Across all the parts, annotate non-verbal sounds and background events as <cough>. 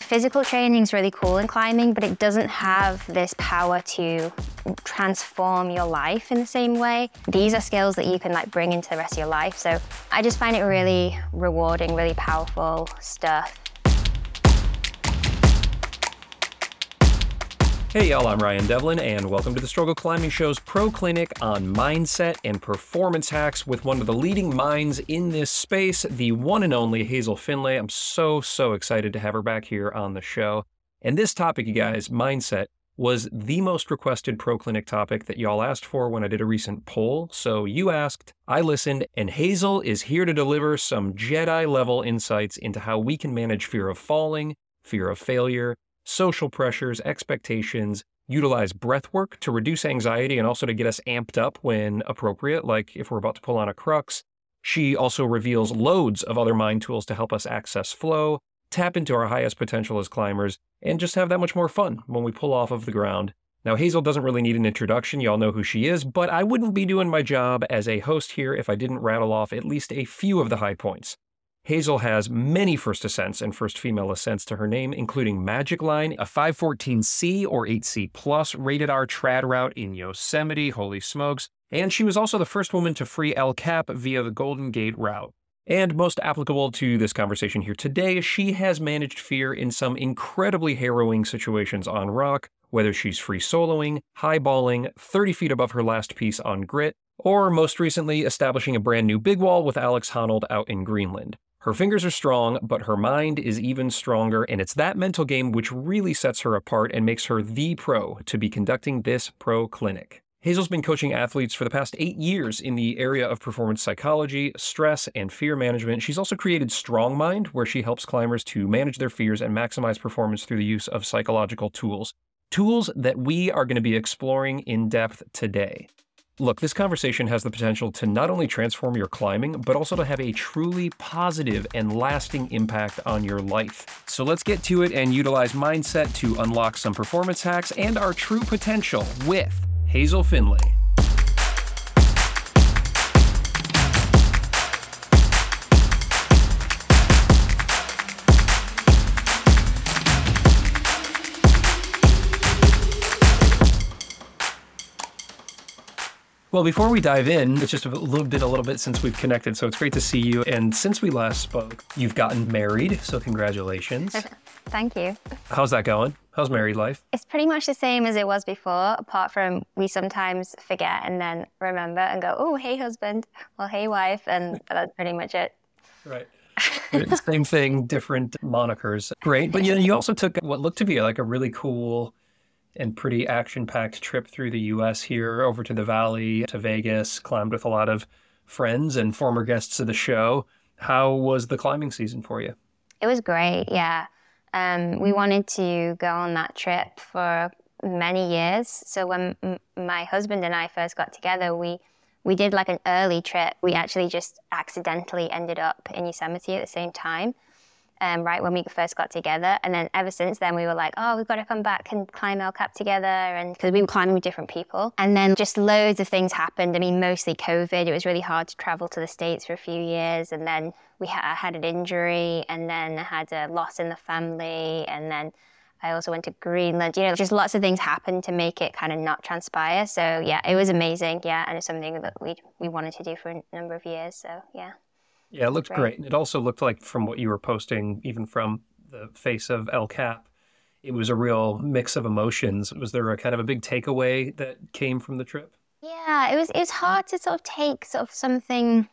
Physical training is really cool in climbing, but it doesn't have this power to transform your life in the same way. These are skills that you can like bring into the rest of your life. So I just find it really rewarding, really powerful stuff. Hey y'all, I'm Ryan Devlin, and welcome to the Struggle Climbing Show's Pro Clinic on mindset and performance hacks with one of the leading minds in this space, the one and only Hazel Findlay. I'm so, so excited to have her back here on the show. And this topic, you guys, mindset, was the most requested Pro Clinic topic that y'all asked for when I did a recent poll. So you asked, I listened, and Hazel is here to deliver some Jedi level insights into how we can manage fear of falling, fear of failure, social pressures, expectations, utilize breath work to reduce anxiety and also to get us amped up when appropriate, like if we're about to pull on a crux. She also reveals loads of other mind tools to help us access flow, tap into our highest potential as climbers, and just have that much more fun when we pull off of the ground. Now, Hazel doesn't really need an introduction. Y'all know who she is, but I wouldn't be doing my job as a host here if I didn't rattle off at least a few of the high points. Hazel has many first ascents and first female ascents to her name, including Magic Line, a 514C or 8C plus rated R trad route in Yosemite, holy smokes, and she was also the first woman to free El Cap via the Golden Gate route. And most applicable to this conversation here today, she has managed fear in some incredibly harrowing situations on rock, whether she's free soloing, highballing, 30 feet above her last piece on grit, or most recently establishing a brand new big wall with Alex Honnold out in Greenland. Her fingers are strong, but her mind is even stronger, and it's that mental game which really sets her apart and makes her the pro to be conducting this pro clinic. Hazel's been coaching athletes for the past eight years in the area of performance psychology, stress, and fear management. She's also created Strong Mind, where she helps climbers to manage their fears and maximize performance through the use of psychological tools. Tools that we are going to be exploring in depth today. Look, this conversation has the potential to not only transform your climbing, but also to have a truly positive and lasting impact on your life. So let's get to it and utilize mindset to unlock some performance hacks and our true potential with Hazel Findlay. Well, before we dive in, it's just a little bit, a little bit since we've connected, so it's great to see you. And since we last spoke, you've gotten married, so congratulations. <laughs> Thank you. How's that going? How's married life? It's pretty much the same as it was before, apart from we sometimes forget and then remember and go, oh, hey, husband, well, hey, wife, and that's pretty much it. Right. Same thing, different monikers. Great. But you know, you also took what looked to be like a really cool and pretty action packed trip through the US here over to the valley, to Vegas, climbed with a lot of friends and former guests of the show. How was the climbing season for you? It was great, yeah. Um, we wanted to go on that trip for many years. So when m- my husband and I first got together, we we did like an early trip. We actually just accidentally ended up in Yosemite at the same time um, right when we first got together. And then ever since then, we were like, oh, we've got to come back and climb El Cap together. And because we were climbing with different people. And then just loads of things happened. I mean, mostly COVID. It was really hard to travel to the States for a few years. And then we ha- had an injury and then I had a loss in the family. And then I also went to Greenland. You know, just lots of things happened to make it kind of not transpire. So yeah, it was amazing. Yeah, and it's something that we we wanted to do for a number of years. So yeah. Yeah, it looked right. great. It also looked like from what you were posting, even from the face of El Cap, it was a real mix of emotions. Was there a kind of a big takeaway that came from the trip? Yeah, it was it was hard to sort of take sort of something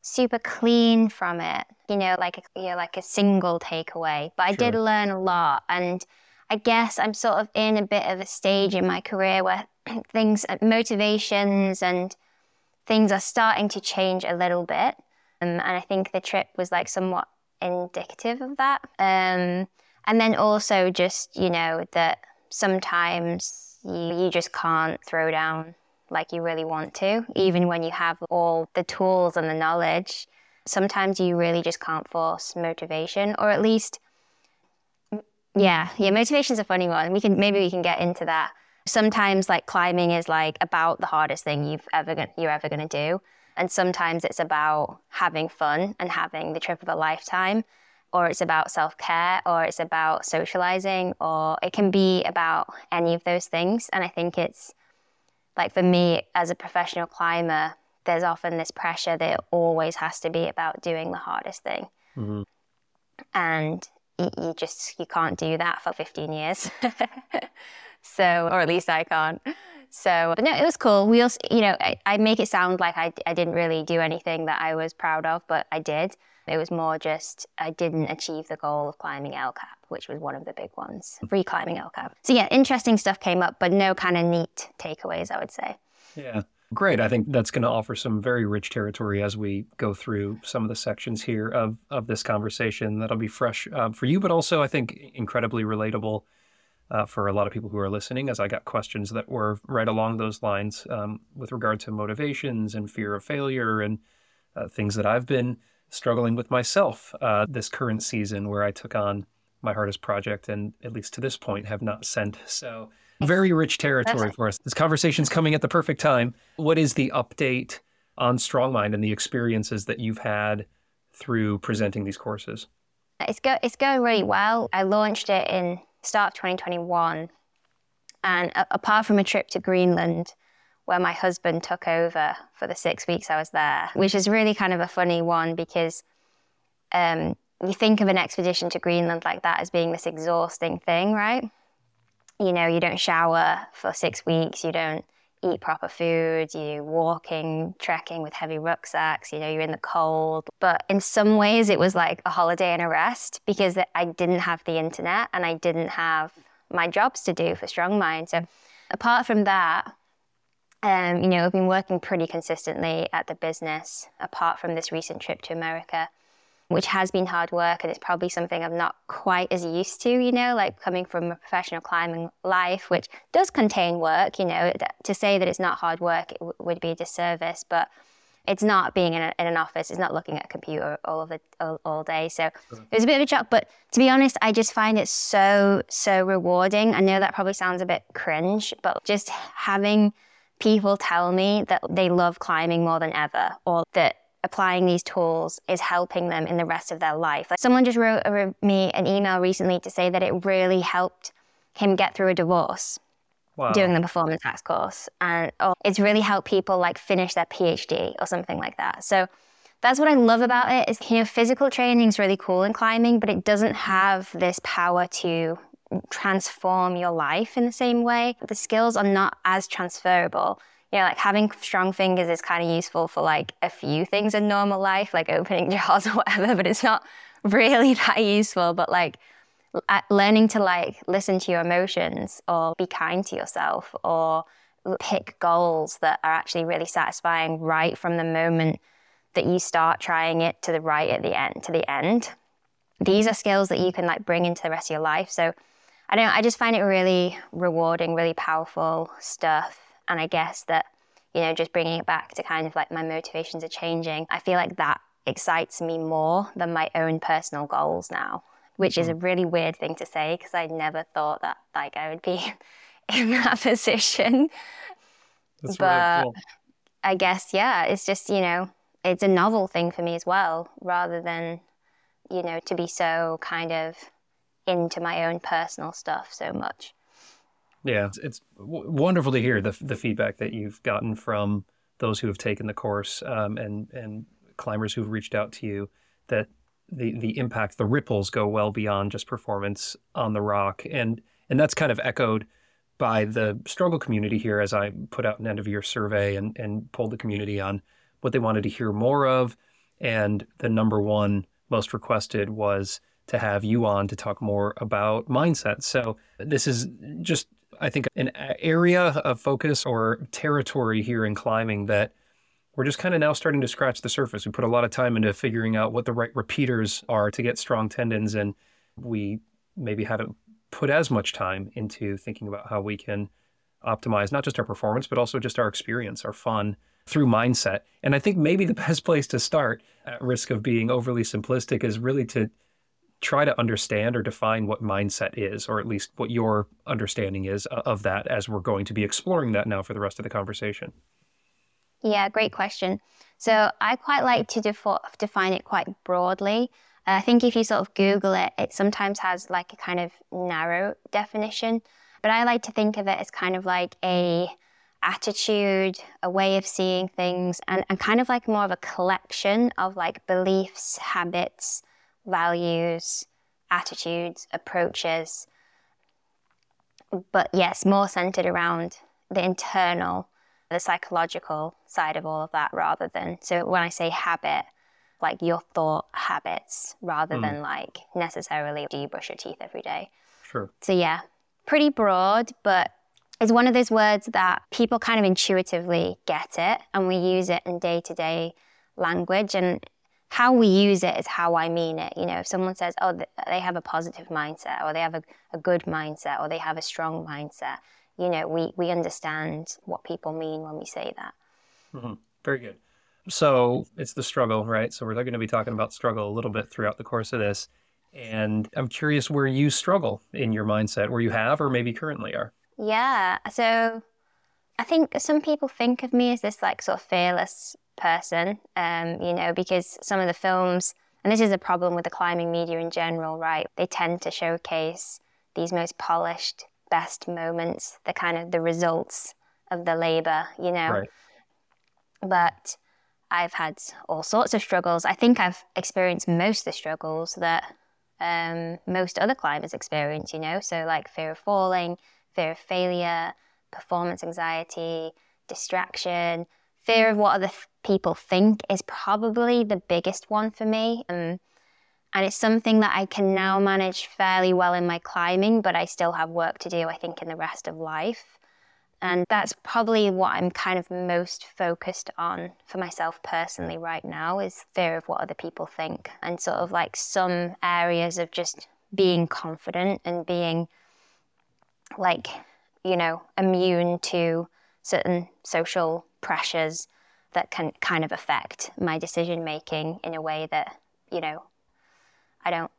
super clean from it. You know, like a, you know, like a single takeaway. But I sure. did learn a lot and I guess I'm sort of in a bit of a stage in my career where <clears throat> things motivations and things are starting to change a little bit. Um, and I think the trip was like somewhat indicative of that. Um, and then also just, you know, that sometimes you, you just can't throw down like you really want to, even when you have all the tools and the knowledge. Sometimes you really just can't force motivation, or at least, yeah, yeah, motivation's a funny one. We can maybe we can get into that. Sometimes like climbing is like about the hardest thing you've ever you're ever to do. And sometimes it's about having fun and having the trip of a lifetime, or it's about self care, or it's about socializing, or it can be about any of those things. And I think it's like for me as a professional climber, there's often this pressure that it always has to be about doing the hardest thing. Mm-hmm. And you, you just you can't do that for 15 years. <laughs> so, or at least I can't. So, but no, it was cool. We also, you know, I, I make it sound like I, I didn't really do anything that I was proud of, but I did. It was more just I didn't achieve the goal of climbing El Cap, which was one of the big ones, reclimbing El Cap. So yeah, interesting stuff came up, but no kind of neat takeaways, I would say. Yeah. Great. I think that's going to offer some very rich territory as we go through some of the sections here of, of this conversation. That'll be fresh uh, for you, but also I think incredibly relatable uh, for a lot of people who are listening, as I got questions that were right along those lines um, with regard to motivations and fear of failure and uh, things that I've been struggling with myself uh, this current season where I took on my hardest project and, at least to this point, have not sent. So, very rich territory for us. This conversation's coming at the perfect time. What is the update on Strongmind and the experiences that you've had through presenting these courses? It's go it's going really well. I launched it in start of 2021. And apart from a trip to Greenland, where my husband took over for the six weeks I was there, which is really kind of a funny one because um, you think of an expedition to Greenland like that as being this exhausting thing, right? You know, you don't shower for six weeks, you don't eat proper food, you're walking, trekking with heavy rucksacks, you know, you're in the cold. But in some ways, it was like a holiday and a rest because I didn't have the internet and I didn't have my jobs to do for Strongmind. So apart from that, um, you know, I've been working pretty consistently at the business apart from this recent trip to America which has been hard work and it's probably something I'm not quite as used to, you know, like coming from a professional climbing life, which does contain work, you know, to say that it's not hard work it w- would be a disservice, but it's not being in, a, in, an office, it's not looking at a computer all of the all, all day. So it was a bit of a shock, but to be honest, I just find it so so rewarding. I know that probably sounds a bit cringe, but just having people tell me that they love climbing more than ever, or that applying these tools is helping them in the rest of their life. Like someone just wrote me an email recently to say that it really helped him get through a divorce. Wow. Doing the performance arts course, and oh, it's really helped people like finish their PhD or something like that. So that's what I love about it. Is you know, physical training is really cool in climbing, but it doesn't have this power to transform your life in the same way. The skills are not as transferable you know, like having strong fingers is kind of useful for like a few things in normal life, like opening <laughs> jars or whatever, but it's not really <laughs> that useful. But like uh, learning to like listen to your emotions or be kind to yourself or pick goals that are actually really satisfying right from the moment that you start trying it to the right at the end to the end. These are skills that you can like bring into the rest of your life. So I don't I just find it really rewarding, really powerful stuff and I guess that, you know, just bringing it back to kind of like my motivations are changing, I feel like that excites me more than my own personal goals now, which is a mm-hmm. really weird thing to say because I never thought that like I would be <laughs> in that position. That's but really cool. I guess, yeah, it's just, you know, it's a novel thing for me as well, rather than, you know, to be so kind of into my own personal stuff so much. Yeah, it's, it's w- wonderful to hear the the feedback that you've gotten from those who have taken the course um, and and climbers who've reached out to you. That the the impact, the ripples go well beyond just performance on the rock, and and that's kind of echoed by the struggle community here as I put out an end of year survey and and polled the community on what they wanted to hear more of, and the number one most requested was to have you on to talk more about mindset. So this is just I think, an area of focus or territory here in climbing that we're just kind of now starting to scratch the surface. We put a lot of time into figuring out what the right repeaters are to get strong tendons, and we maybe haven't put as much time into thinking about how we can optimize not just our performance, but also just our experience, our fun through mindset. And I think maybe the <laughs> best place to start, at risk of being overly simplistic, is really to try to understand or define what mindset is, or at least what your understanding is uh, of that as we're going to be exploring that now for the rest of the conversation? Yeah, great question. So I quite like to defo- define it quite broadly. I think if you sort of Google it, it sometimes has like a kind of narrow definition. But I like to think of it as kind of like a attitude, a way of seeing things, and, and kind of like more of a collection of like beliefs, habits, values, attitudes, approaches. But yes, more centered around the internal, the psychological side of all of that rather than. So when I say habit, like your thought habits rather mm. than like necessarily do you brush your teeth every day. Sure. So yeah, pretty broad, but it's one of those words that people kind of intuitively get it and we use it in day to day language. And how we use it is how I mean it. You know, if someone says, oh, they have a positive mindset or they have a, a good mindset or they have a strong mindset, you know, we, we understand what people mean when we say that. Mm-hmm. Very good. So it's the struggle, right? So we're going to be talking about struggle a little bit throughout the course of this. And I'm curious where you struggle in your mindset, where you have or maybe currently are. Yeah. So I think some people think of me as this like sort of fearless person, um, you know, because some of the films, and this is a problem with the climbing media in general, right? They tend to showcase these most polished, best moments, the kind of the results of the labor, you know. Right. But I've had all sorts of struggles. I think I've experienced most of the struggles that um, most other climbers experience, you know, so like fear of falling, fear of failure, performance anxiety, distraction, fear of what other people think is probably the biggest one for me. Um, and it's something that I can now manage fairly well in my climbing, but I still have work to do, I think, in the rest of life. And that's probably what I'm kind of most focused on for myself personally right now is fear of what other people think and sort of like some areas of just being confident and being like, you know, immune to certain social pressures that can kind of affect my decision making in a way that, you know, I don't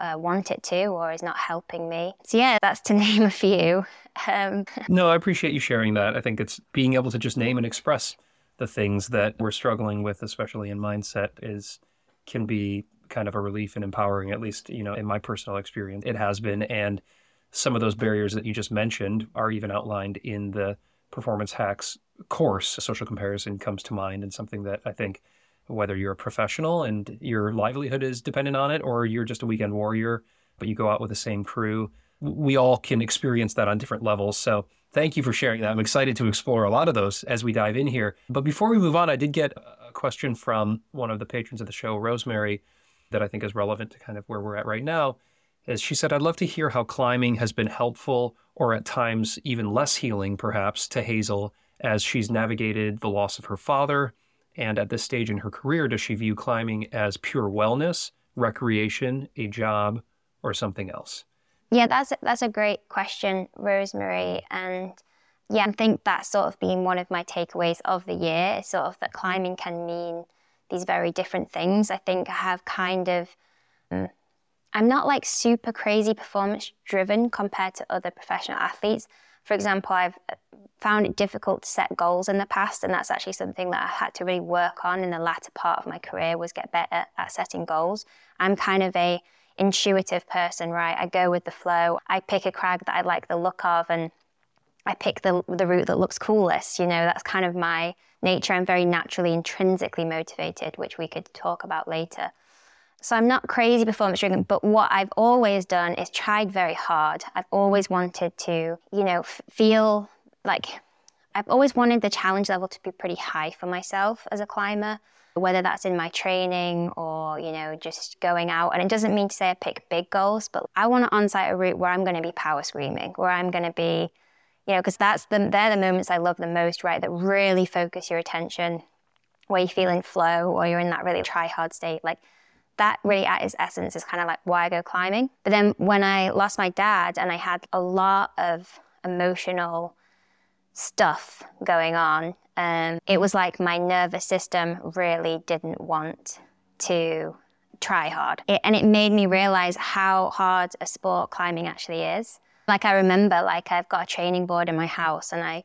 uh, want it to or is not helping me. So, yeah, that's to <laughs> name a few. Um, <laughs> no, I appreciate you sharing that. I think it's being able to just name and express the things that we're struggling with, especially in mindset, is can be kind of a relief and empowering, at least, you know, in my personal experience, it has been. And some of those barriers that you just mentioned are even outlined in the performance hacks course. Social comparison comes to mind and something that I think whether you're a professional and your livelihood is dependent on it or you're just a weekend warrior, but you go out with the same crew, we all can experience that on different levels. So thank you for sharing that. I'm excited to explore a lot of those as we dive in here. But before we move on, I did get a question from one of the patrons of the show, Rosemary, that I think is relevant to kind of where we're at right now. As she said, I'd love to hear how climbing has been helpful or at times even less healing, perhaps, to Hazel as she's navigated the loss of her father and at this stage in her career, does she view climbing as pure wellness, recreation, a job, or something else? Yeah, that's a, that's a great question, Rosemary. And yeah, I think that's sort of been one of my takeaways of the year, sort of that climbing can mean these very different things. I think I have kind of, um, I'm not like super crazy performance driven compared to other professional athletes. For example, I've uh, found it difficult to set goals in the past, and that's actually something that I had to really work on in the latter part of my career was get better at setting goals. I'm kind of a intuitive person, right? I go with the flow. I pick a crag that I like the look of, and I pick the the route that looks coolest. You know, that's kind of my nature. I'm very naturally intrinsically motivated, which we could talk about later. So I'm not crazy performance driven, but what I've always done is tried very hard. I've always wanted to, you know, f- feel like I've always wanted the challenge level to be pretty high for myself as a climber, whether that's in my training or, you know, just going out. And it doesn't mean to say I pick big goals, but I want to on-site a route where I'm going to be power screaming, where I'm going to be, you know, because that's the, they're the moments I love the most, right? That really focus your attention, where you feel in flow or you're in that really try hard state. Like that really at its essence is kind of like why I go climbing. But then when I lost my dad and I had a lot of emotional stuff going on. Um, it was like my nervous system really didn't want to try hard. It, and it made me realize how hard a sport climbing actually is. Like I remember, like I've got a training board in my house, and I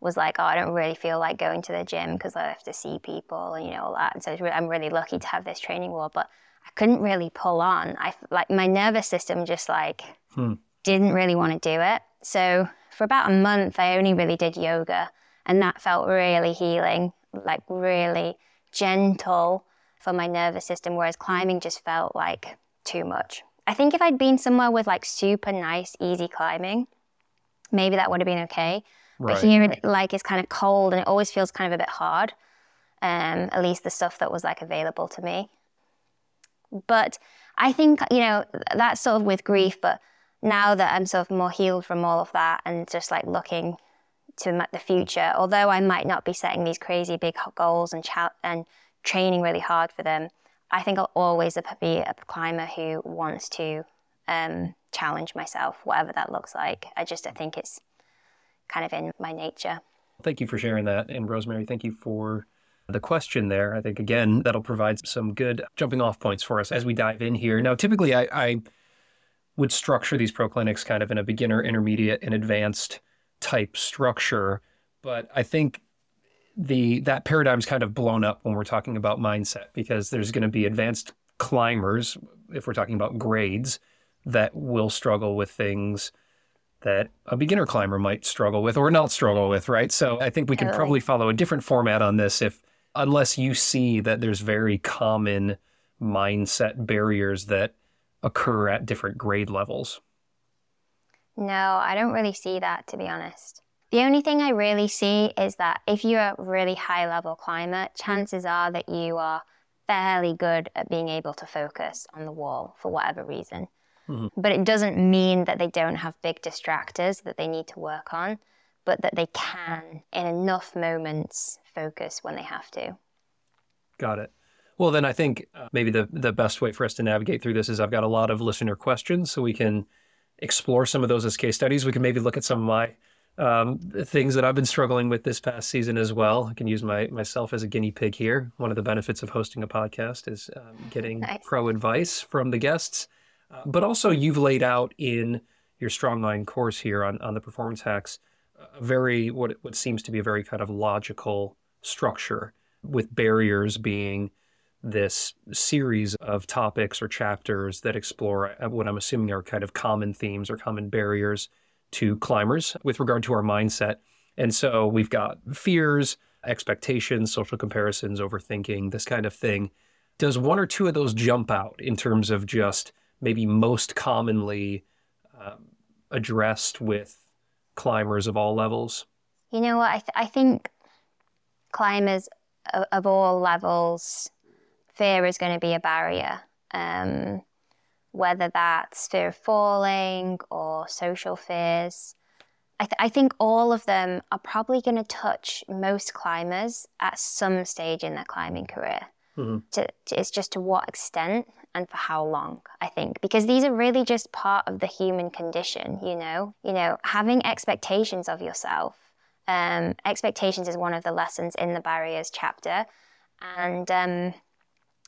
was like, oh, I don't really feel like going to the gym because I have to see people and you know all that. And so I'm really lucky to have this training board, but I couldn't really pull on. I like my nervous system just like hmm. didn't really want to do it. So for about a month, I only really did yoga, and that felt really healing, like really gentle for my nervous system. Whereas climbing just felt like too much. I think if I'd been somewhere with like super nice, easy climbing, maybe that would have been okay. Right. But here, like, it's kind of cold and it always feels kind of a bit hard. Um, at least the stuff that was like available to me. But I think, you know, that's sort of with grief, but now that I'm sort of more healed from all of that and just like looking to the future, although I might not be setting these crazy big goals and, and training really hard for them, I think I'll always be a climber who wants to um, challenge myself, whatever that looks like. I just I think it's kind of in my nature. Thank you for sharing that. And Rosemary, thank you for the question there. I think, again, that'll provide some good jumping off points for us as we dive in here. Now, typically, I, I would structure these pro clinics kind of in a beginner, intermediate, and advanced type structure. But I think the that paradigm's kind of blown up when we're talking about mindset because there's going to be advanced climbers if we're talking about grades that will struggle with things that a beginner climber might struggle with or not struggle with, right? So I think we can probably follow a different format on this if unless you see that there's very common mindset barriers that occur at different grade levels. No, I don't really see that to be honest. The only thing I really see is that if you're a really high level climber, chances are that you are fairly good at being able to focus on the wall for whatever reason. Mm-hmm. But it doesn't mean that they don't have big distractors that they need to work on, but that they can, in enough moments, focus when they have to. Got it. Well, then I think uh, maybe the, the best way for us to navigate through this is I've got a lot of listener questions, so we can explore some of those as case studies. We can maybe look at some of my um, things that I've been struggling with this past season as well. I can use my myself as a guinea pig here. One of the benefits of hosting a podcast is um, getting nice. pro advice from the guests. Uh, but also, you've laid out in your Strong Mind course here on, on the performance hacks a very, what, what seems to be a very kind of logical structure, with barriers being this series of topics or chapters that explore uh, what I'm assuming are kind of common themes or common barriers to climbers with regard to our mindset. And so we've got fears, expectations, social comparisons, overthinking, this kind of thing. Does one or two of those jump out in terms of just maybe most commonly um, addressed with climbers of all levels? You know what? I, th- I think climbers of, of, all levels, fear is going to be a barrier. Um, whether that's fear of falling or social fears. I, th- I think all of them are probably going to touch most climbers at some stage in their climbing career. Mm-hmm. To, to, it's just to what extent and for how long, I think, because these are really just part of the human condition, you know? You know, having expectations of yourself. Um, expectations is one of the lessons in the barriers chapter. And, um,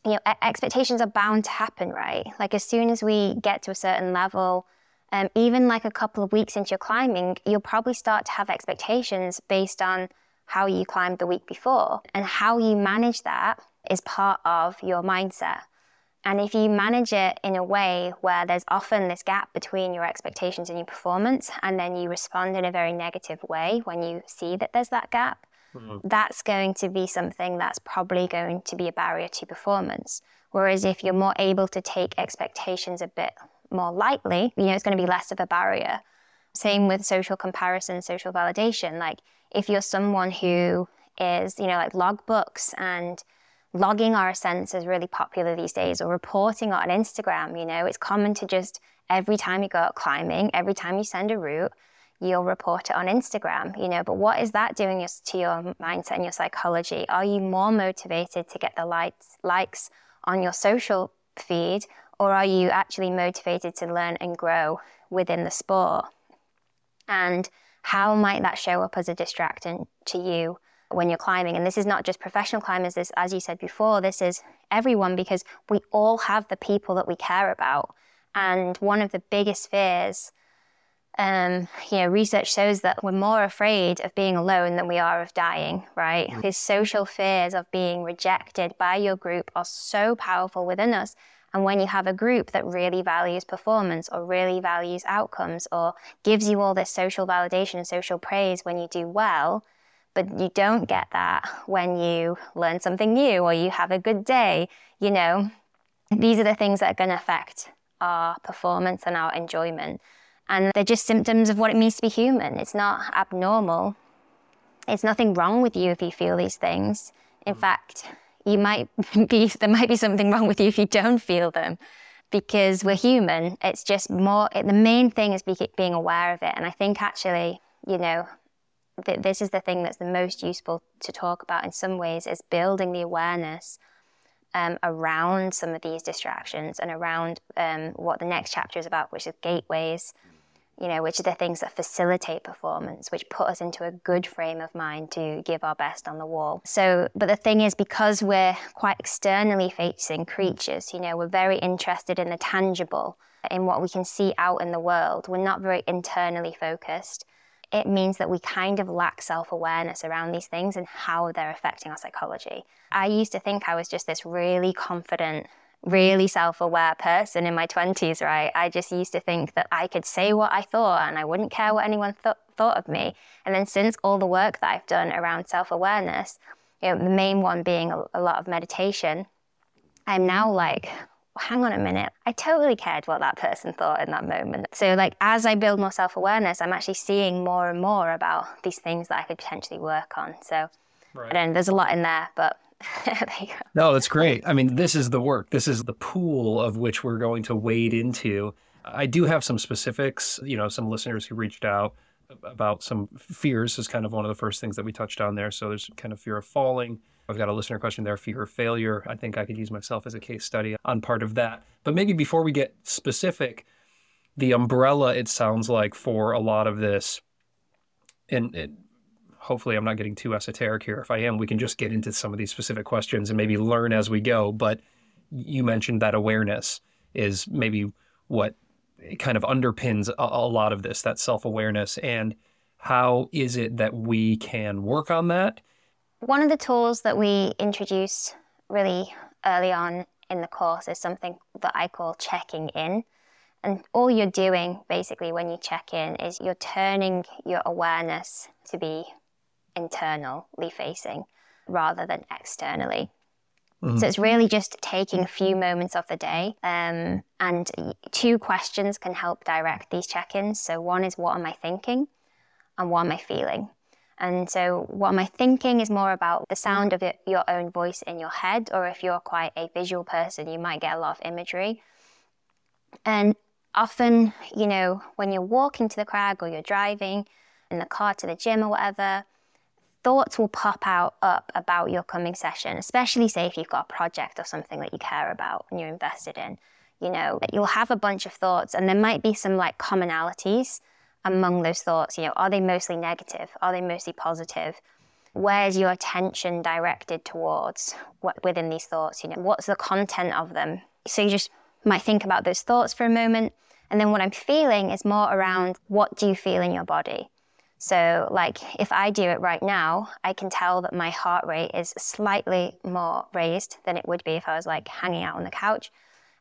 you know, expectations are bound to happen, right? Like as soon as we get to a certain level, um, even like a couple of weeks into your climbing, you'll probably start to have expectations based on how you climbed the week before. And how you manage that is part of your mindset. And if you manage it in a way where there's often this gap between your expectations and your performance, and then you respond in a very negative way when you see that there's that gap, mm-hmm. that's going to be something that's probably going to be a barrier to performance. Whereas if you're more able to take expectations a bit more lightly, you know, it's going to be less of a barrier. Same with social comparison, social validation. Like if you're someone who is, you know, like logbooks and logging our ascents is really popular these days, or reporting on Instagram. You know, it's common to just every time you go out climbing, every time you send a route, you'll report it on Instagram. You know, but what is that doing to your mindset and your psychology? Are you more motivated to get the likes likes on your social feed, or are you actually motivated to learn and grow within the sport? And how might that show up as a distraction to you when you're climbing. And this is not just professional climbers, this, as you said before, this is everyone because we all have the people that we care about. And one of the biggest fears, um, you know, research shows that we're more afraid of being alone than we are of dying, right? Mm. These social fears of being rejected by your group are so powerful within us. And when you have a group that really values performance or really values outcomes or gives you all this social validation and social praise when you do well, but you don't get that when you learn something new or you have a good day, you know, these are the things that are going to affect our performance and our enjoyment. And they're just symptoms of what it means to be human. It's not abnormal. It's nothing wrong with you if you feel these things. In mm. fact, you might <laughs> be there might be something wrong with you if you don't feel them because we're human. It's just more it, the main thing is be, being aware of it. And I think actually, you know, th- this is the thing that's the most useful to talk about in some ways is building the awareness um, around some of these distractions and around um, what the next chapter is about, which is gateways, you know, which are the things that facilitate performance, which put us into a good frame of mind to give our best on the wall. So, but the thing is, because we're quite externally facing creatures, you know, we're very interested in the tangible, in what we can see out in the world. We're not very internally focused it means that we kind of lack self awareness around these things and how they're affecting our psychology. I used to think I was just this really confident, really self aware person in my 20s, right? I just used to think that I could say what I thought and I wouldn't care what anyone th- thought of me. And then since all the work that I've done around self awareness, you know, the main one being a, a lot of meditation, I'm now like, hang on a minute, I totally cared what that person thought in that moment. So, like, as I build more self awareness, I'm actually seeing more and more about these things that I could potentially work on. So, right. I don't know. there's a lot in there, but <laughs> no, that's great. I mean, this is the work, this is the pool of which we're going to wade into. I do have some specifics, you know, some listeners who reached out about some fears is kind of one of the first things that we touched on there. So there's kind of fear of falling, I've got a listener question there fear of failure. I think I could use myself as a case study on part of that. But maybe before we get specific, the umbrella, it sounds like, for a lot of this, and, and hopefully I'm not getting too esoteric here. If I am, we can just get into some of these specific questions and maybe learn as we go. But you mentioned that awareness is maybe what kind of underpins a, a lot of this, that self awareness. And how is it that we can work on that? One of the tools that we introduce really early on in the course is something that I call checking in. And all you're doing basically when you check in is you're turning your awareness to be internally facing rather than externally. Mm-hmm. So it's really just taking a few moments of the day. Um, and two questions can help direct these check ins. So one is, what am I thinking? And what am I feeling? And so, what I thinking is more about the sound of your own voice in your head, or if you're quite a visual person, you might get a lot of imagery. And often, you know, when you're walking to the crag or you're driving in the car to the gym or whatever, thoughts will pop out up about your coming session, especially say if you've got a project or something that you care about and you're invested in. You know, you'll have a bunch of thoughts, and there might be some like commonalities among those thoughts? You know, are they mostly negative? Are they mostly positive? Where's your attention directed towards within these thoughts? You know, what's the content of them? So you just might think about those thoughts for a moment. And then what I'm feeling is more around what do you feel in your body? So, like, if I do it right now, I can tell that my heart rate is slightly more raised than it would be if I was like hanging out on the couch.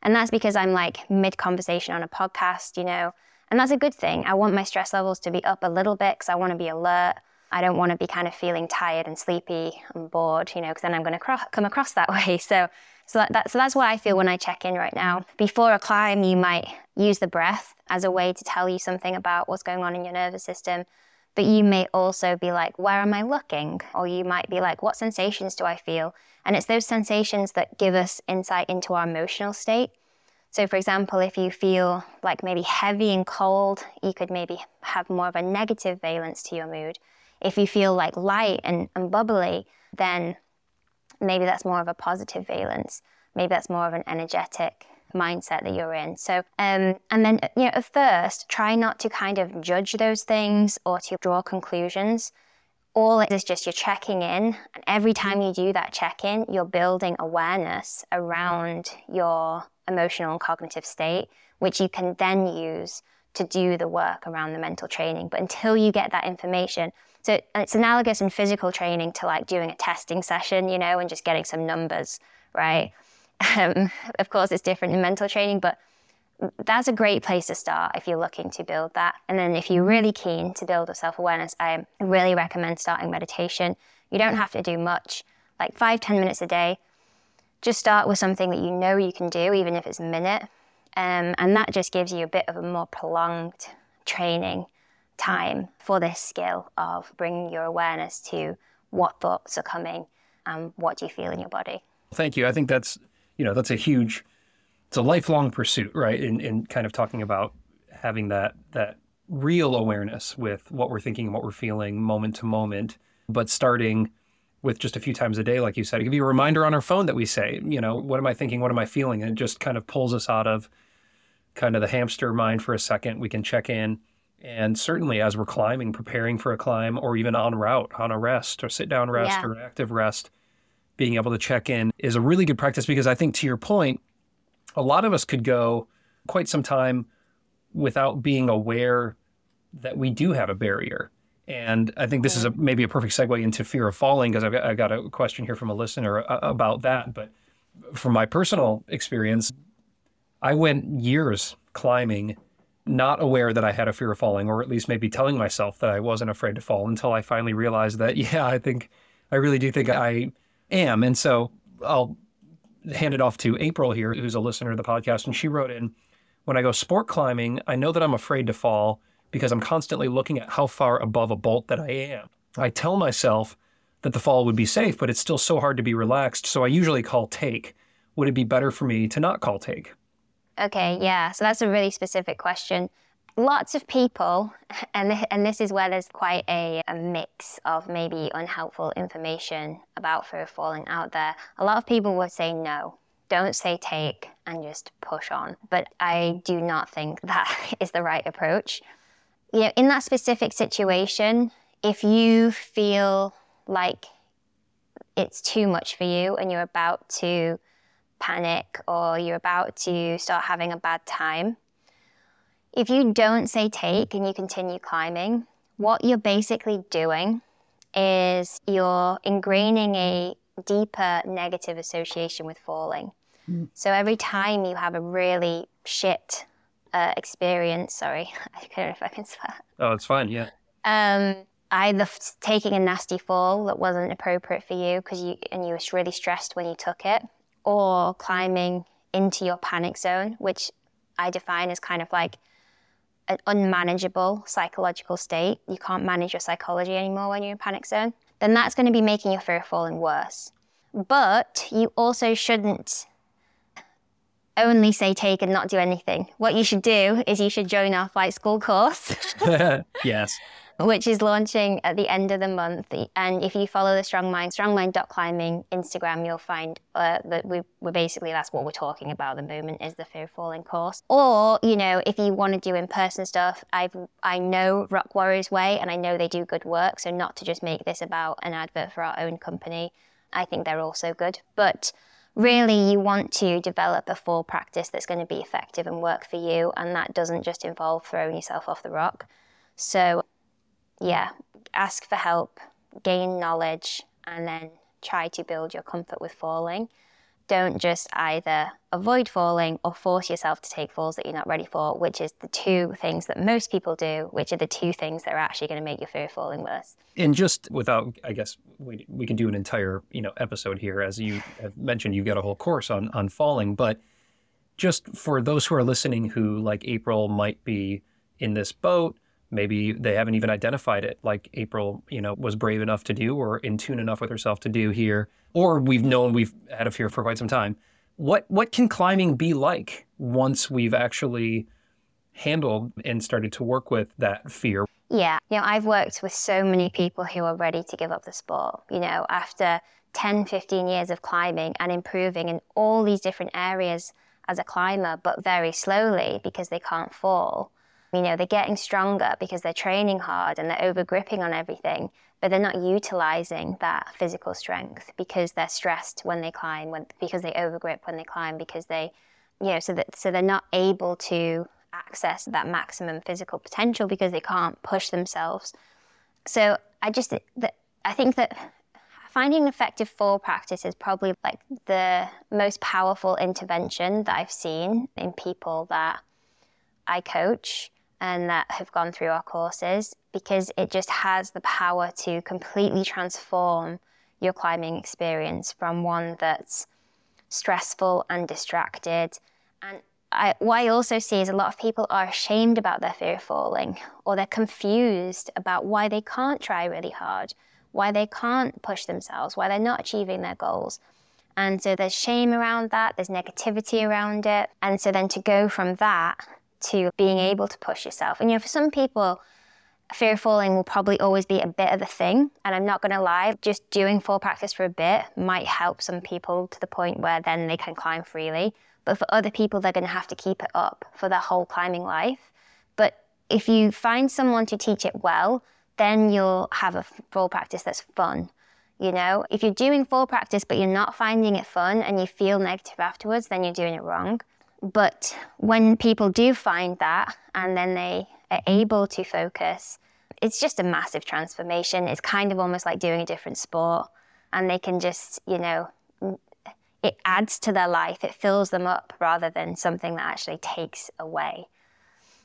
And that's because I'm like mid conversation on a podcast, you know, and that's a good thing. I want my stress levels to be up a little bit because I want to be alert. I don't want to be kind of feeling tired and sleepy and bored, you know, because then I'm going to cro- come across that <laughs> way. So, so, that, that, so that's what I feel when I check in right now. Before a climb, you might use the breath as a way to tell you something about what's going on in your nervous system. But you may also be like, where am I looking? Or you might be like, what sensations do I feel? And it's those sensations that give us insight into our emotional state. So, for example, if you feel like maybe heavy and cold, you could maybe have more of a negative valence to your mood. If you feel like light and, and bubbly, then maybe that's more of a positive valence. Maybe that's more of an energetic mindset that you're in. So, um, and then, you know, at first, try not to kind of judge those things or to draw conclusions. All it is just you're checking in. And every time you do that check in, you're building awareness around your emotional and cognitive state, which you can then use to do the work around the mental training. But until you get that information, so it's analogous in physical training to like doing a testing session, you know, and just getting some numbers, right? <laughs> Um, of course, it's different in mental training, but that's a great place to start if you're looking to build that. And then if you're really keen to build a self awareness, I really recommend starting meditation. You don't have to do much, like five, ten minutes a day. Just start with something that you know you can do, even if it's a minute. Um, and that just gives you a bit of a more prolonged training time for this skill of bringing your awareness to what thoughts are coming and what do you feel in your body. Thank you. I think that's, you know, that's a huge it's a lifelong pursuit, right? In in kind of talking about having that that real awareness with what we're thinking and what we're feeling moment to moment, but starting with just a few times a day, like you said, it give you a reminder on our phone that we say, you know, what am I thinking? What am I feeling? And it just kind of pulls us out of kind of the hamster mind for a second. We can check in. And certainly as we're climbing, preparing for a climb, or even en route, on a rest or sit down rest yeah. or active rest, being able to check in is a really good practice because I think to your point, a lot of us could go quite some time without being aware that we do have a barrier. And I think this is a, maybe a perfect segue into fear of falling because I've got, I got a question here from a listener uh, about that. But from my personal experience, I went years climbing not aware that I had a fear of falling, or at least maybe telling myself that I wasn't afraid to fall until I finally realized that, <laughs> yeah, I think I really do think I am. And so I'll hand it off to April here, who's a listener to the podcast, and she wrote in When I go sport climbing, I know that I'm afraid to fall because I'm constantly looking at how far above a bolt that I am. I tell myself that the fall would be safe, but it's still so hard to be relaxed, so I usually call take. Would it be better for me to not call take? Okay, yeah. So that's a really specific question lots of people, <laughs> and, and this is where there's quite a, a mix of maybe unhelpful information about fear of falling out there. A lot of people would say no, don't say take and just push on. But I do not think <laughs> that is the right approach. You know, in that specific situation, if you feel like it's too much for you and you're about to panic or you're about to start having a bad time, if you don't say take and you continue climbing, what you're basically doing is you're ingraining a deeper negative association with falling. Mm. So every time you have a really shit uh, experience, sorry, <laughs> I don't know if I can swear. Oh, it's fine, yeah. Um, either taking a nasty fall that wasn't appropriate for you because you and you were really stressed when you took it, or climbing into your panic zone, which I define as kind of like an unmanageable psychological state, you can't manage your psychology anymore when you're in panic zone, then that's going to be making your fear of falling worse. But you also shouldn't only say take and not do anything. What you should do is you should join our flight school course. <laughs> yes which is launching at the end of the month. And if you follow the Strong Mind, strongmind.climbing Instagram, you'll find uh, that we, we're basically, that's what we're talking about the moment is the Fear of Falling course. Or, you know, if you want to do in-person stuff, I've, I know Rock Warriors Way and I know they do good work. So not to just make this about an advert for our own company. I think they're also good. But really you want to develop a full practice that's going to be effective and work for you and that doesn't just involve throwing yourself off the rock so yeah, ask for help, gain knowledge, and then try to build your comfort with falling. Don't just either avoid falling or force yourself to take falls that you're not ready for, which is the two things that most people do, which are the two things that are actually going to make your fear of falling worse. And just without, I guess we, we can do an entire you know episode here, as you have mentioned, you've got a whole course on on falling, but just for those who are listening who, like April, might be in this boat maybe they haven't even identified it like April, you know, was brave enough to do or in tune enough with herself to do here, or we've known we've had a fear for quite some time. What what can climbing be like once we've actually handled and started to work with that fear? Yeah, you know, I've worked with so many people who are ready to give up the sport, you know, after 10, 15 years of climbing and improving in all these different areas as a climber, but very slowly because they can't fall You know, they're getting stronger because they're training hard and they're over gripping on everything, but they're not utilizing that physical strength because they're stressed when they climb, when, because they over grip when they climb, because they, you know, so that so they're not able to access that maximum physical potential because they can't push themselves. So I just, I think that finding an effective fall practice is probably like the most powerful intervention that I've seen in people that I coach and that have gone through our courses because it just has the power to completely transform your climbing experience from one that's stressful and distracted and I, what I also see is a lot of people are ashamed about their fear of falling, or they're confused about why they can't try really hard, why they can't push themselves, why they're not achieving their goals. And so there's shame around that, there's negativity around it. And so then to go from that to being able to push yourself. And you know, for some people, fear of falling will probably always be a bit of a thing. And I'm not going to lie, just doing fall practice for a bit might help some people to the point where then they can climb freely. But for other people, they're going to have to keep it up for their whole climbing life. But if you find someone to teach it well, then you'll have a fall practice that's fun. You know, if you're doing fall practice but you're not finding it fun and you feel negative afterwards, then you're doing it wrong. But when people do find that and then they are able to focus, it's just a massive transformation. It's kind of almost like doing a different sport. And they can just, you know, it adds to their life, it fills them up rather than something that actually takes away.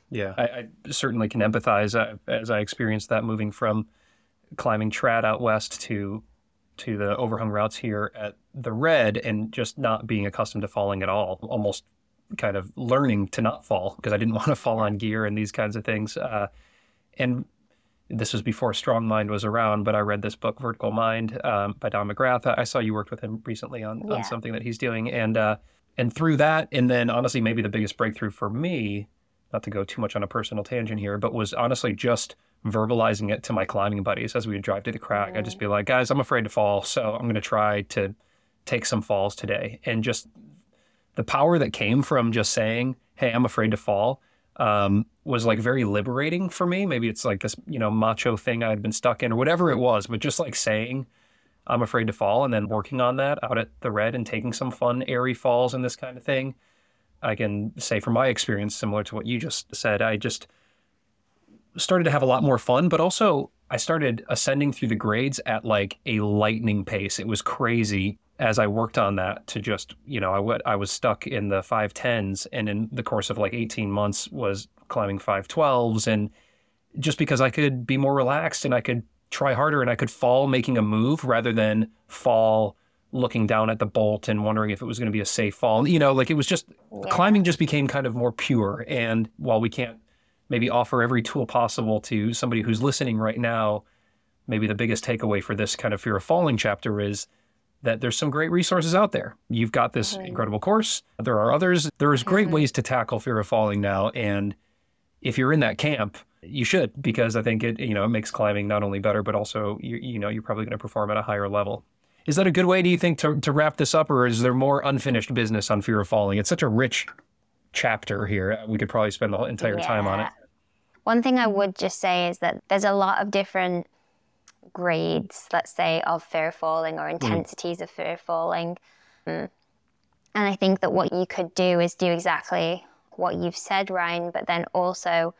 Yeah, I, I certainly can empathize uh, as I experienced that moving from climbing trad out west to to the overhung routes here at the red and just not being accustomed to falling at all almost kind of learning to not fall because i didn't <laughs> want to fall on gear and these kinds of things uh, and this was before Strong Mind was around, but I read this book, Vertical Mind, um, by Don McGrath. I saw you worked with him recently on, yeah. on something that he's doing, and uh, and through that, and then honestly, maybe the biggest breakthrough for me, not to go too much on a personal tangent here, but was honestly just verbalizing it to my climbing buddies as we would drive to the crack. Mm. I'd just be like, guys, I'm afraid to fall, so I'm going to try to take some falls today, and just the power that came from just saying, "Hey, I'm afraid to fall." um, was like very liberating for me. Maybe it's like this, you know, macho thing I'd been stuck in or whatever it was, but just like saying, I'm afraid to fall and then working on that out at the red and taking some fun, airy falls and this kind of thing. I can say from my experience, similar to what you just said, I just started to have a lot more fun, but also I started ascending through the grades at like a lightning pace. It was crazy as I worked on that to just, you know, I, w- I was stuck in the 510s and in the course of like 18 months was climbing 512s. And just because I could be more relaxed and I could try harder and I could fall making a move rather than fall looking down at the bolt and wondering if it was going to be a safe fall. You know, like it was just yeah. climbing just became kind of more pure. And while we can't maybe offer every tool possible to somebody who's listening right now, maybe the biggest takeaway for this kind of fear of falling chapter is that there's some great resources out there. You've got this mm-hmm. incredible course. There are others. There's great mm-hmm. ways to tackle fear of falling now. And if you're in that camp, you should because I think it you know it makes climbing not only better but also you, you know you're probably going to perform at a higher level. Is that a good way do you think to to wrap this up or is there more unfinished business on fear of falling? It's such a rich chapter here. We could probably spend the entire yeah. time on it. One thing I would just say is that there's a lot of different grades, let's say, of fear falling or mm. intensities mm. of fear falling. Mm. And I think that what you could do is do exactly what you've said, Ryan, but then also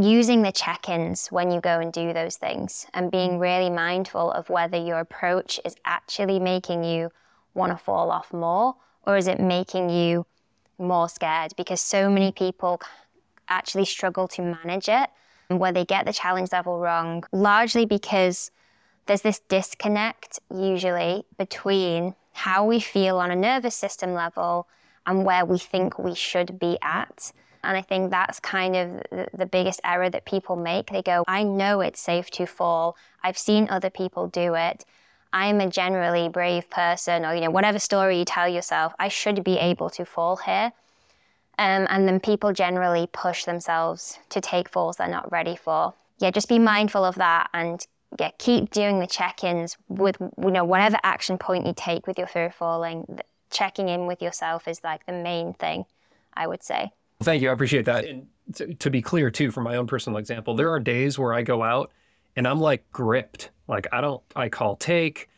using the check ins when you go and do those things and being really mindful of whether your approach is actually making you want to fall off more or is it making you more scared? Because so many people actually struggle to manage it where they get the challenge level wrong, largely because there's this disconnect usually between how we feel on a nervous system level and where we think we should be at. And I think that's kind of the biggest error that people make. They go, I know it's safe to fall. I've seen other people do it. I'm a generally brave person, or, you know, whatever story you tell yourself, I should be able to fall here. Um, and then people generally push themselves to take falls they're not ready for. Yeah, just be mindful of that and yeah, keep doing the check-ins with you know whatever action point you take with your fear of falling. Checking in with yourself is like the main thing, I would say. Thank you. I appreciate that. And to, to be clear too, from my own personal example, there are days where I go out and I'm like gripped. Like I don't, I call take.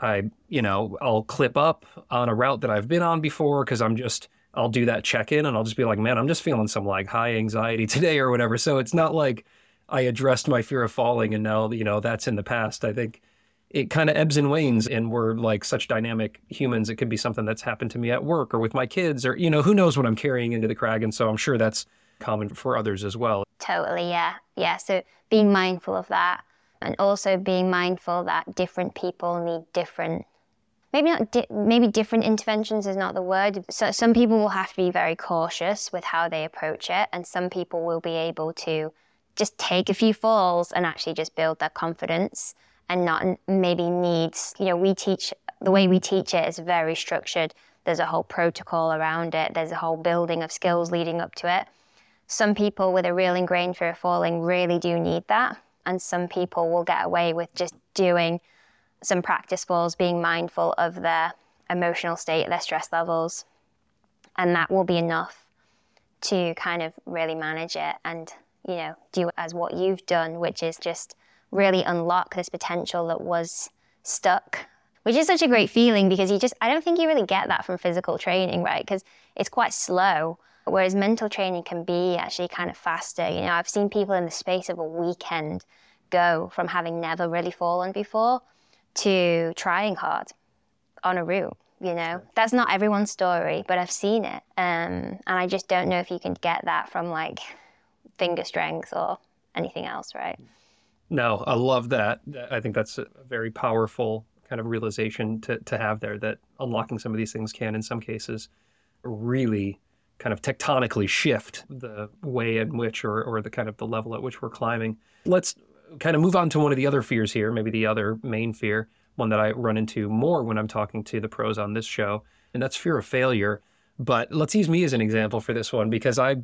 I, you know, I'll clip up on a route that I've been on before because I'm just, I'll do that check in and I'll just be like, man, I'm just feeling some like high anxiety <laughs> today or whatever. So it's not like I addressed my fear of falling and now, you know, that's in the past. I think it kind of ebbs and wanes and we're like such dynamic humans. It could be something that's happened to me at work or with my kids or, you know, who knows what I'm carrying into the crag. And so I'm sure that's common for others as well. Totally. Yeah. Yeah. So being mindful of that and also being mindful that different people need different maybe not di- maybe different interventions is not the word so some people will have to be very cautious with how they approach it and some people will be able to just take a few falls and actually just build their confidence and not maybe needs you know we teach the way we teach it is very structured. There's a whole protocol around it. There's a whole building of skills leading up to it. Some people with a real ingrained fear of falling really do need that and some people will get away with just doing some practice falls, being mindful of their emotional state, their stress levels, and that will be enough to kind of really manage it and you know do as what you've done, which is just really unlock this potential that was stuck which is such a great feeling because you just i don't think you really get that from physical training right? Because it's quite slow whereas mental training can be actually kind of faster. You know i've seen people in the space of a weekend go from having never really fallen before to trying hard on a route. You know, that's not everyone's story, but I've seen it. Um, and I just don't know if you can get that from like finger strength or anything else, right? No, I love that. I think that's a very powerful kind of realization to, to have there that unlocking some of these things can, in some cases, really kind of tectonically shift the way in which or, or the kind of the level at which we're climbing. Let's kind of move on to one of the other fears here, maybe the other main fear, one that I run into more when I'm talking to the pros on this show, and that's fear of failure. But let's use me as an example for this one because I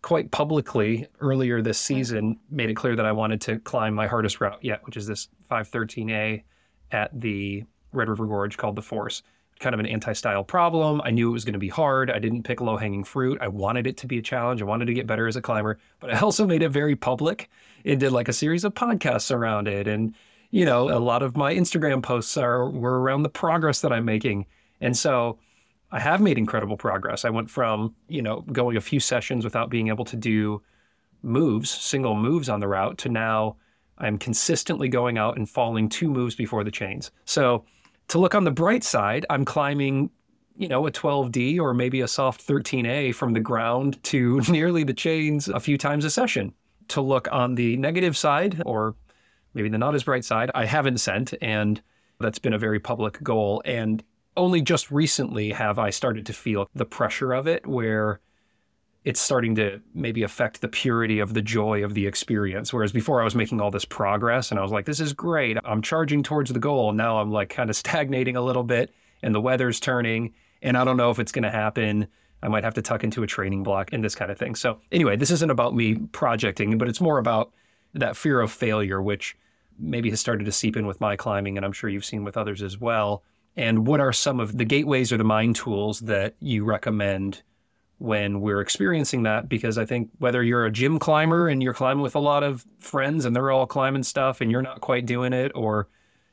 quite publicly earlier this season made it clear that I wanted to climb my hardest route yet, which is this 513A at the Red River Gorge called the Force kind of an anti-style problem. I knew it was going to be hard. I didn't pick low-hanging fruit. I wanted it to be a challenge. I wanted to get better as a climber, but I also made it very public and did like a series of podcasts around it. And you know, a lot of my Instagram posts are were around the progress that I'm making. And so I have made incredible progress. I went from, you know, going a few sessions without being able to do moves, single moves on the route to now I'm consistently going out and falling two moves before the chains. So to look on the bright side, I'm climbing, you know, a 12D or maybe a soft 13A from the ground to <laughs> nearly the chains a few times a session. To look on the negative side, or maybe the not as bright side, I haven't sent, and that's been a very public goal. And only just recently have I started to feel the pressure of it, where it's starting to maybe affect the purity of the joy of the experience. Whereas before I was making all this progress and I was like, this is great. I'm charging towards the goal. Now I'm like kind of <laughs> stagnating a little bit and the weather's turning and I don't know if it's going to happen. I might have to tuck into a training block and this kind of thing. So, anyway, this isn't about me projecting, but it's more about that fear of failure, which maybe has started to seep in with my climbing, and I'm sure you've seen with others as well. And what are some of the gateways or the mind tools that you recommend when we're experiencing that because I think whether you're a gym climber and you're climbing with a lot of friends and they're all climbing stuff and you're not quite doing it or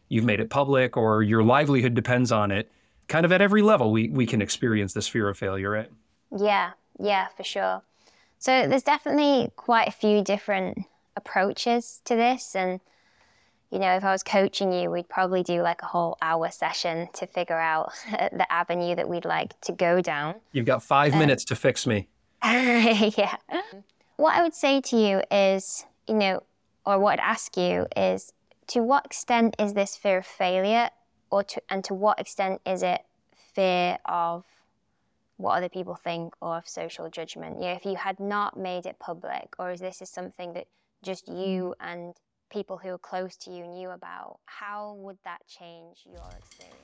you've made it public or your livelihood depends on it, kind of at every level we, we can experience this fear of failure, right? Yeah, yeah, for sure. So there's definitely quite a few different approaches to this and you know, if I was coaching you, we'd probably do like a whole hour session to figure out <laughs> the avenue that we'd like to go down. You've got five um, minutes to fix me. <laughs> yeah. What I would say to you is, you know, or what I'd ask you is, to what extent is this fear of failure, or to, and to what extent is it fear of what other people think or of social judgment? You know, if you had not made it public, or is this is something that just you and people who are close to you knew about, how would that change your experience?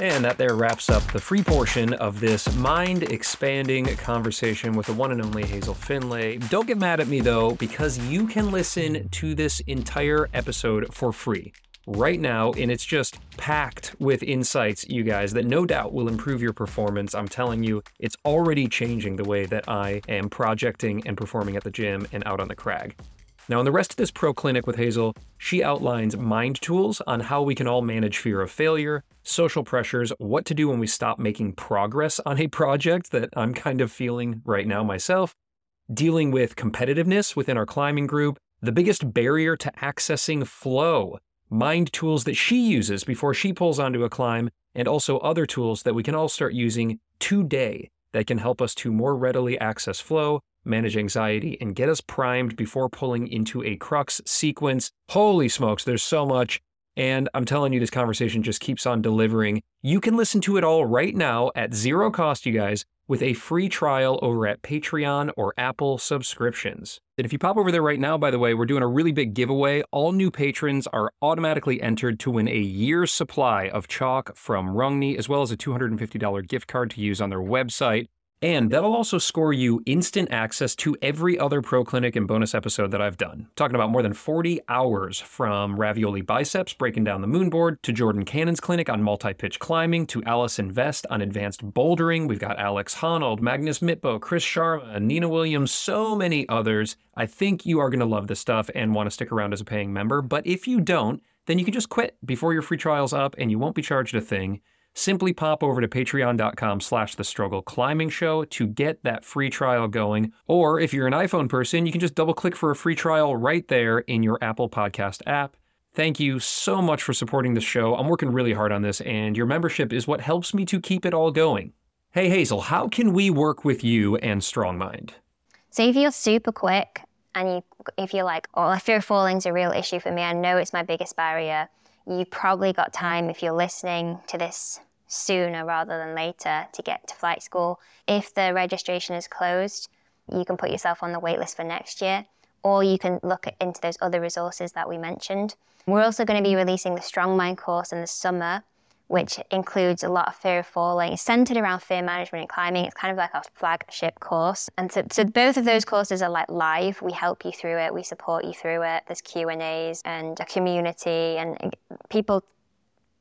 And that there wraps up the free portion of this mind expanding conversation with the one and only Hazel Findlay. Don't get mad at me though, because you can listen to this entire episode for free. Right now, and it's just packed with insights, you guys, that no doubt will improve your performance. I'm telling you, it's already changing the way that I am projecting and performing at the gym and out on the crag. Now, in the rest of this pro clinic with Hazel, she outlines mind tools on how we can all manage fear of failure, social pressures, what to do when we stop making progress on a project that I'm kind of feeling right now myself, dealing with competitiveness within our climbing group, the biggest barrier to accessing flow, mind tools that she uses before she pulls onto a climb, and also other tools that we can all start using today that can help us to more readily access flow, manage anxiety, and get us primed before pulling into a crux sequence. Holy smokes, there's so much. And I'm telling you, this conversation just keeps on delivering. You can listen to it all right now at zero cost, you guys, with a free trial over at Patreon or Apple subscriptions. And if you pop over there right now, by the way, we're doing a really big giveaway. All new patrons are automatically entered to win a year's supply of chalk from Rungni, as well as a $250 gift card to use on their website. And that'll also score you instant access to every other Pro Clinic and bonus episode that I've done. Talking about more than 40 hours from Ravioli Biceps breaking down the moonboard to Jordan Cannon's clinic on multi pitch climbing to Allison Vest on advanced bouldering. We've got Alex Honnold, Magnus Midtbø, Chris Sharma, Nina Williams, so many others. I think you are going to love this stuff and want to stick around as a paying member. But if you don't, then you can just quit before your free trial's up and you won't be charged a thing simply pop over to patreon.com slash the struggle climbing show to get that free trial going. Or if you're an iphone person you can just double click for a free trial right there in your apple podcast app. Thank you so much for supporting the show. I'm working really hard on this and your membership is what helps me to keep it all going. Hey hazel how can we work with you and strongmind? So if you're super quick and you if you're like oh fear of falling is a real issue for me i know it's my biggest barrier you've probably got time if you're listening to this sooner rather than later to get to flight school. If the registration is closed, you can put yourself on the waitlist for next year, or you can look into those other resources that we mentioned. We're also going to be releasing the Strong Mind course in the summer, which includes a lot of fear of falling. It's centered around fear management and climbing. It's kind of like our flagship course. And so, so both of those courses are like live. We help you through it. We support you through it. There's Q and a community, and people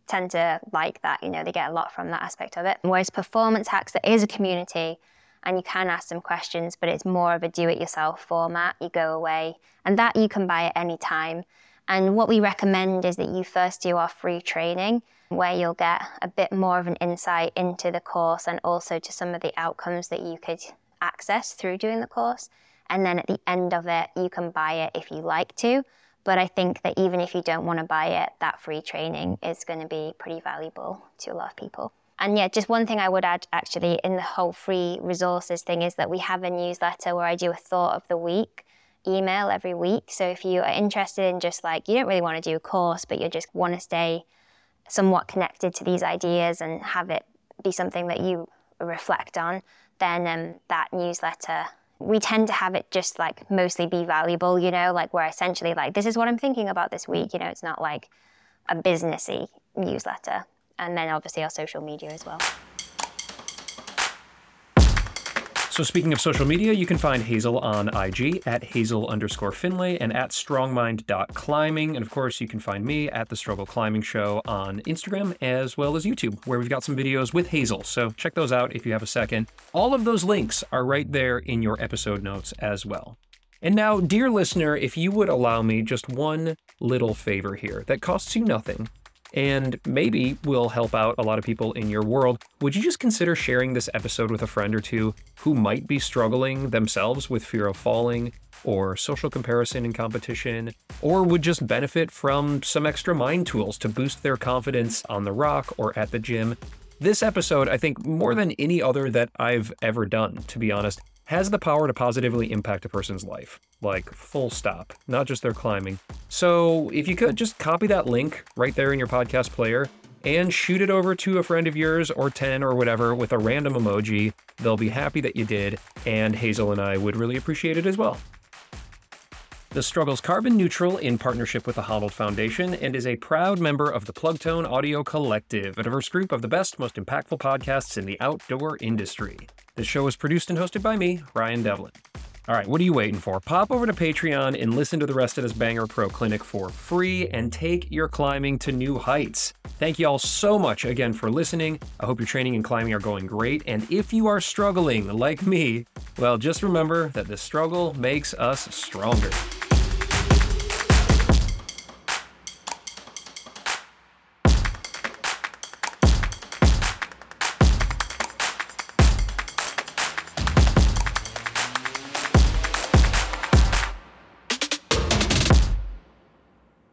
tend to like that. You know, they get a lot from that aspect of it. Whereas performance hacks, there is a community. And you can ask some questions, but it's more of a do it yourself format. You go away, and that you can buy at any time. And what we recommend is that you first do our free training where you'll get a bit more of an insight into the course and also to some of the outcomes that you could access through doing the course. And then at the end of it, you can buy it if you like to. But I think that even if you don't want to buy it, that free training is going to be pretty valuable to a lot of people. And yeah, just one thing I would add actually in the whole free resources thing is that we have a newsletter where I do a thought of the week email every week. So if you are interested in just like, you don't really want to do a course, but you just want to stay somewhat connected to these ideas and have it be something that you reflect on, then um, that newsletter, we tend to have it just like mostly be valuable, you know, like we're essentially like, this is what I'm thinking about this week. You know, it's not like a businessy newsletter. And then obviously our social media as well. So, speaking of social media, you can find Hazel on IG at Hazel underscore Findlay and at strongmind.climbing. And of course, you can find me at The Struggle Climbing Show on Instagram as well as YouTube, where we've got some videos with Hazel. So, check those out if you have a second. All of those links are right there in your episode notes as well. And now, dear listener, if you would allow me just one little favor here that costs you nothing, and maybe will help out a lot of people in your world, would you just consider sharing this episode with a friend or two who might be struggling themselves with fear of falling or social comparison and competition, or would just benefit from some extra mind tools to boost their confidence on the rock or at the gym? This episode, I think, more than any other that I've ever done, to be honest, has the power to positively impact a person's life. Like, full stop, not just their climbing. So, if you could, just copy that link right there in your podcast player and shoot it over to a friend of yours or 10 or whatever with a random emoji. They'll be happy that you did, and Hazel and I would really appreciate it as well. The Struggle's carbon neutral in partnership with the Honnold Foundation and is a proud member of the Plugtone Audio Collective, a diverse group of the best, most impactful podcasts in the outdoor industry. The show is produced and hosted by me, Ryan Devlin. All right, what are you waiting for? Pop over to Patreon and listen to the rest of this Banger Pro Clinic for free and take your climbing to new heights. Thank you all so much again for listening. I hope your training and climbing are going great. And if you are struggling like me, well, just remember that the struggle makes us stronger.